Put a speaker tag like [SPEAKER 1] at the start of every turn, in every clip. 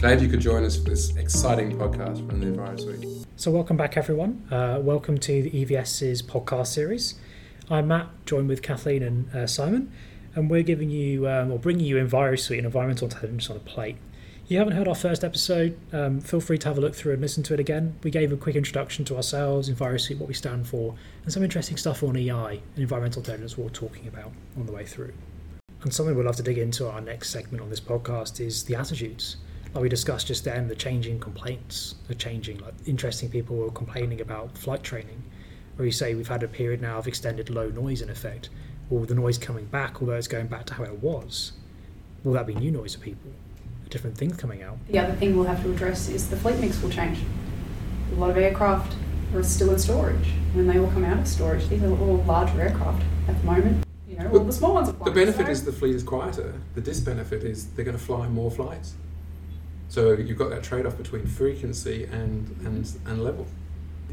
[SPEAKER 1] Glad you could join us for this exciting podcast from the EnviroSuite.
[SPEAKER 2] So, welcome back, everyone. Uh, welcome to the EVS's podcast series. I'm Matt, joined with Kathleen and uh, Simon, and we're giving you um, or bringing you EnviroSuite and environmental intelligence on a plate. If you haven't heard our first episode, um, feel free to have a look through and listen to it again. We gave a quick introduction to ourselves, EnviroSuite, what we stand for, and some interesting stuff on EI and environmental intelligence we're talking about on the way through. And something we'll love to dig into our next segment on this podcast is the attitudes like we discussed just then, the changing complaints are changing. Like interesting people were complaining about flight training, where you say we've had a period now of extended low noise in effect. Well, the noise coming back, although it's going back to how it was, will that be new noise for people? Different things coming out.
[SPEAKER 3] The other thing we'll have to address is the fleet mix will change. A lot of aircraft are still in storage. When they all come out of storage, these are all larger aircraft at the moment. You know, well, the small ones are
[SPEAKER 1] flying. The benefit so. is the fleet is quieter. The disbenefit is they're going to fly more flights. So you've got that trade off between frequency and, and, and level.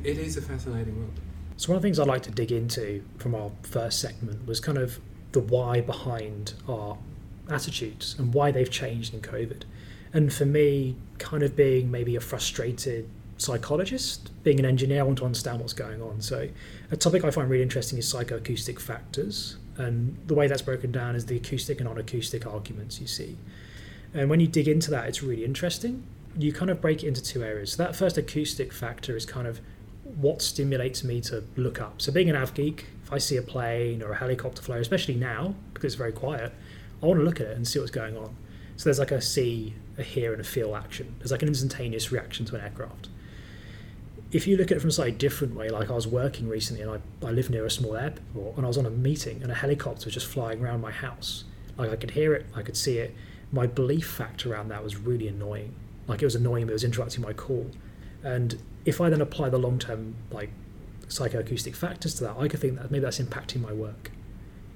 [SPEAKER 1] It is a fascinating world.
[SPEAKER 2] So, one of the things I'd like to dig into from our first segment was kind of the why behind our attitudes and why they've changed in COVID. And for me, kind of being maybe a frustrated psychologist, being an engineer, I want to understand what's going on. So, a topic I find really interesting is psychoacoustic factors. And the way that's broken down is the acoustic and non acoustic arguments you see. And when you dig into that, it's really interesting. You kind of break it into two areas. So that first acoustic factor is kind of what stimulates me to look up. So being an av geek, if I see a plane or a helicopter fly, especially now because it's very quiet, I want to look at it and see what's going on. So there's like a see, a hear, and a feel action. There's like an instantaneous reaction to an aircraft. If you look at it from a slightly different way, like I was working recently and I, I live near a small airport and I was on a meeting and a helicopter was just flying around my house. Like I could hear it, I could see it, my belief factor around that was really annoying. Like it was annoying, it was interrupting my call. And if I then apply the long term like psychoacoustic factors to that, I could think that maybe that's impacting my work.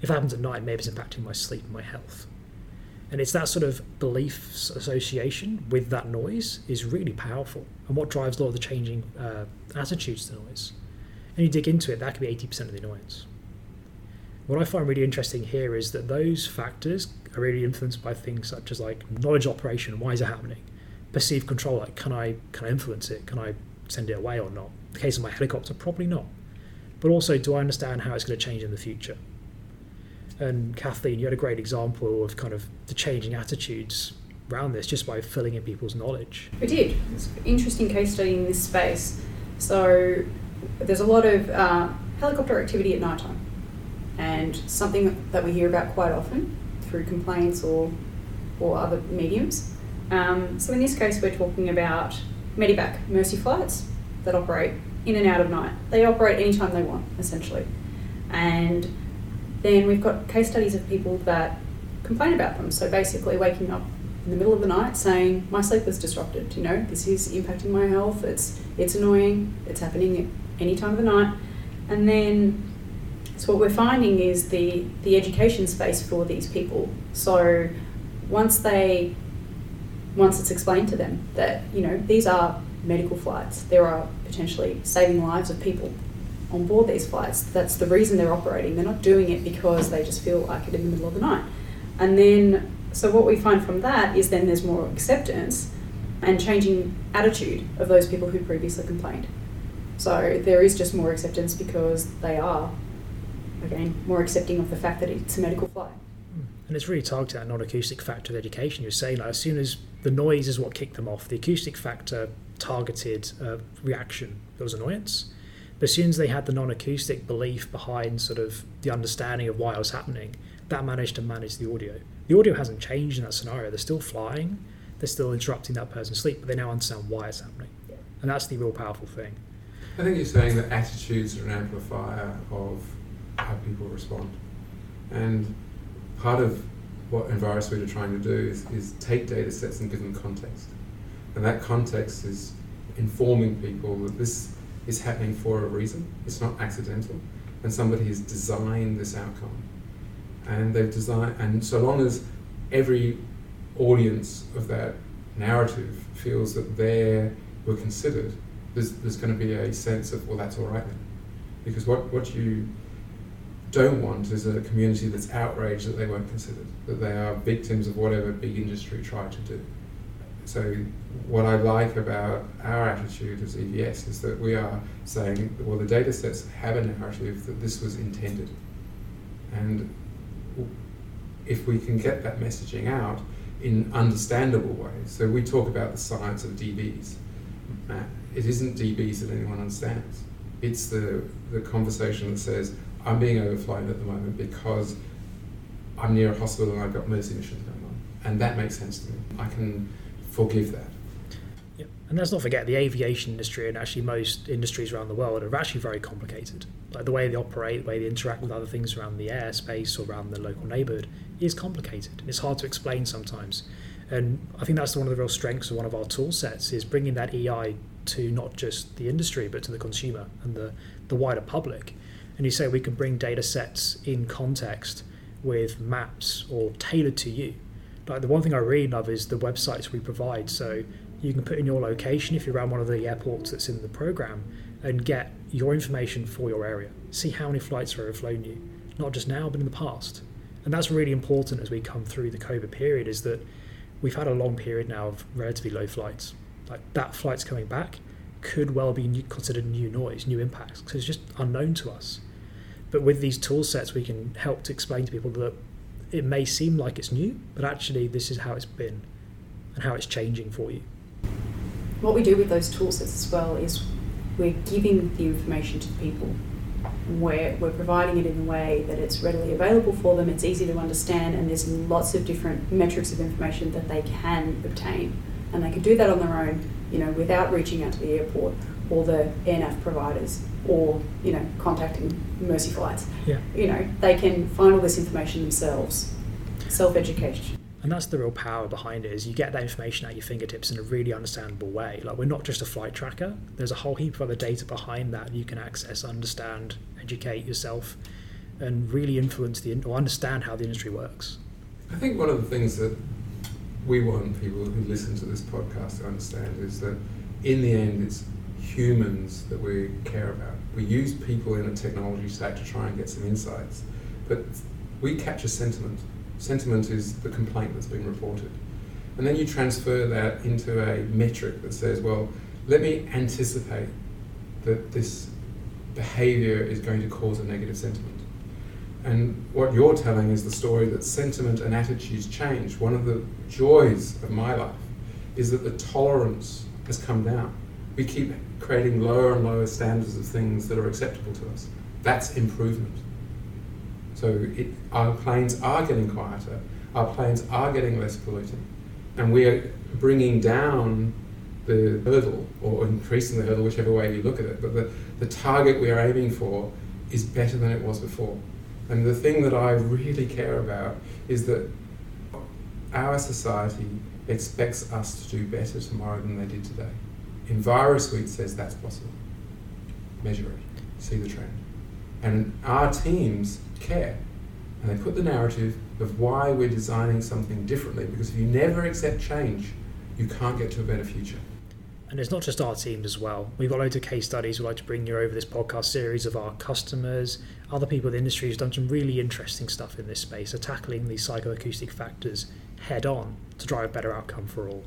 [SPEAKER 2] If it happens at night, maybe it's impacting my sleep and my health. And it's that sort of belief association with that noise is really powerful and what drives a lot of the changing uh, attitudes to noise. And you dig into it, that could be 80% of the annoyance. What I find really interesting here is that those factors are really influenced by things such as like knowledge operation, why is it happening? Perceived control, like can I can I influence it? Can I send it away or not? In the case of my helicopter, probably not. But also, do I understand how it's going to change in the future? And Kathleen, you had a great example of kind of the changing attitudes around this just by filling in people's knowledge.
[SPEAKER 3] We did. It's an interesting case study in this space. So there's a lot of uh, helicopter activity at night time, and something that we hear about quite often through complaints or, or other mediums. Um, so in this case, we're talking about Medevac Mercy flights that operate in and out of night. They operate anytime they want, essentially. And then we've got case studies of people that complain about them. So basically, waking up in the middle of the night saying, "My sleep was disrupted. You know, this is impacting my health. It's it's annoying. It's happening at any time of the night." And then so what we're finding is the, the education space for these people. So once they once it's explained to them that, you know, these are medical flights, there are potentially saving lives of people on board these flights. That's the reason they're operating. They're not doing it because they just feel like it in the middle of the night. And then so what we find from that is then there's more acceptance and changing attitude of those people who previously complained. So there is just more acceptance because they are again, more accepting of the fact that it's a medical flight.
[SPEAKER 2] And it's really targeted at non-acoustic factor of education. You're saying like as soon as the noise is what kicked them off, the acoustic factor targeted uh, reaction there was annoyance. But as soon as they had the non-acoustic belief behind sort of the understanding of why it was happening, that managed to manage the audio. The audio hasn't changed in that scenario. They're still flying, they're still interrupting that person's sleep, but they now understand why it's happening. Yeah. And that's the real powerful thing.
[SPEAKER 1] I think you're saying that attitudes are an amplifier of how people respond. And part of what EnviroSuite are trying to do is, is take data sets and give them context. And that context is informing people that this is happening for a reason, it's not accidental, and somebody has designed this outcome. And they've designed, and so long as every audience of that narrative feels that they were considered, there's, there's going to be a sense of, well, that's all right then. Because what, what you don't want is a community that's outraged that they weren't considered, that they are victims of whatever big industry tried to do. so what I like about our attitude as EVS is that we are saying, well, the data sets have a narrative that this was intended. And if we can get that messaging out in understandable ways, so we talk about the science of DBs. It isn't DBs that anyone understands. It's the, the conversation that says, I'm being overflown at the moment because I'm near a hospital and I've got mercy missions going on. And that makes sense to me. I can forgive that.
[SPEAKER 2] And let's not forget the aviation industry and actually most industries around the world are actually very complicated. Like the way they operate, the way they interact with other things around the airspace or around the local neighbourhood is complicated. And It's hard to explain sometimes. And I think that's one of the real strengths of one of our tool sets is bringing that EI to not just the industry but to the consumer and the, the wider public. And you say we can bring data sets in context with maps or tailored to you. Like the one thing I really love is the websites we provide. So you can put in your location if you're around one of the airports that's in the program and get your information for your area. See how many flights are overflown you, not just now but in the past. And that's really important as we come through the COVID period. Is that we've had a long period now of relatively low flights. Like that flight's coming back could well be considered new noise, new impacts, because it's just unknown to us. But with these tool sets, we can help to explain to people that it may seem like it's new, but actually this is how it's been and how it's changing for you.
[SPEAKER 3] What we do with those tool sets as well is we're giving the information to the people. We're, we're providing it in a way that it's readily available for them, it's easy to understand, and there's lots of different metrics of information that they can obtain. And they can do that on their own, you know, without reaching out to the airport or the airnav providers or, you know, contacting Mercy Flights.
[SPEAKER 2] Yeah.
[SPEAKER 3] You know, they can find all this information themselves. Self-education.
[SPEAKER 2] And that's the real power behind it is you get that information at your fingertips in a really understandable way. Like we're not just a flight tracker. There's a whole heap of other data behind that you can access, understand, educate yourself, and really influence the or understand how the industry works.
[SPEAKER 1] I think one of the things that we want people who listen to this podcast to understand is that in the end it's humans that we care about. We use people in a technology stack to try and get some insights, but we capture sentiment Sentiment is the complaint that's been reported. And then you transfer that into a metric that says, well, let me anticipate that this behavior is going to cause a negative sentiment. And what you're telling is the story that sentiment and attitudes change. One of the joys of my life is that the tolerance has come down. We keep creating lower and lower standards of things that are acceptable to us. That's improvement. So it, our planes are getting quieter, our planes are getting less polluting, and we are bringing down the hurdle or increasing the hurdle, whichever way you look at it. But the, the target we are aiming for is better than it was before. And the thing that I really care about is that our society expects us to do better tomorrow than they did today. EnviroSuite says that's possible. Measure it, see the trend. And our teams care. And they put the narrative of why we're designing something differently because if you never accept change, you can't get to a better future.
[SPEAKER 2] And it's not just our teams as well. We've got loads of case studies we'd like to bring you over this podcast series of our customers, other people in the industry who've done some really interesting stuff in this space, are tackling these psychoacoustic factors head on to drive a better outcome for all.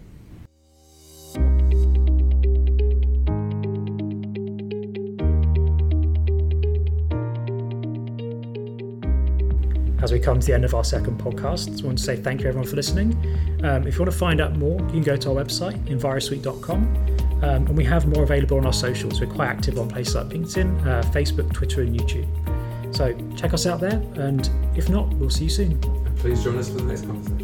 [SPEAKER 2] As we come to the end of our second podcast. I want to say thank you everyone for listening. Um, if you want to find out more, you can go to our website, envirosuite.com. Um, and we have more available on our socials. We're quite active on places like LinkedIn, uh, Facebook, Twitter, and YouTube. So check us out there, and if not, we'll see you soon.
[SPEAKER 1] Please join us for the next conversation.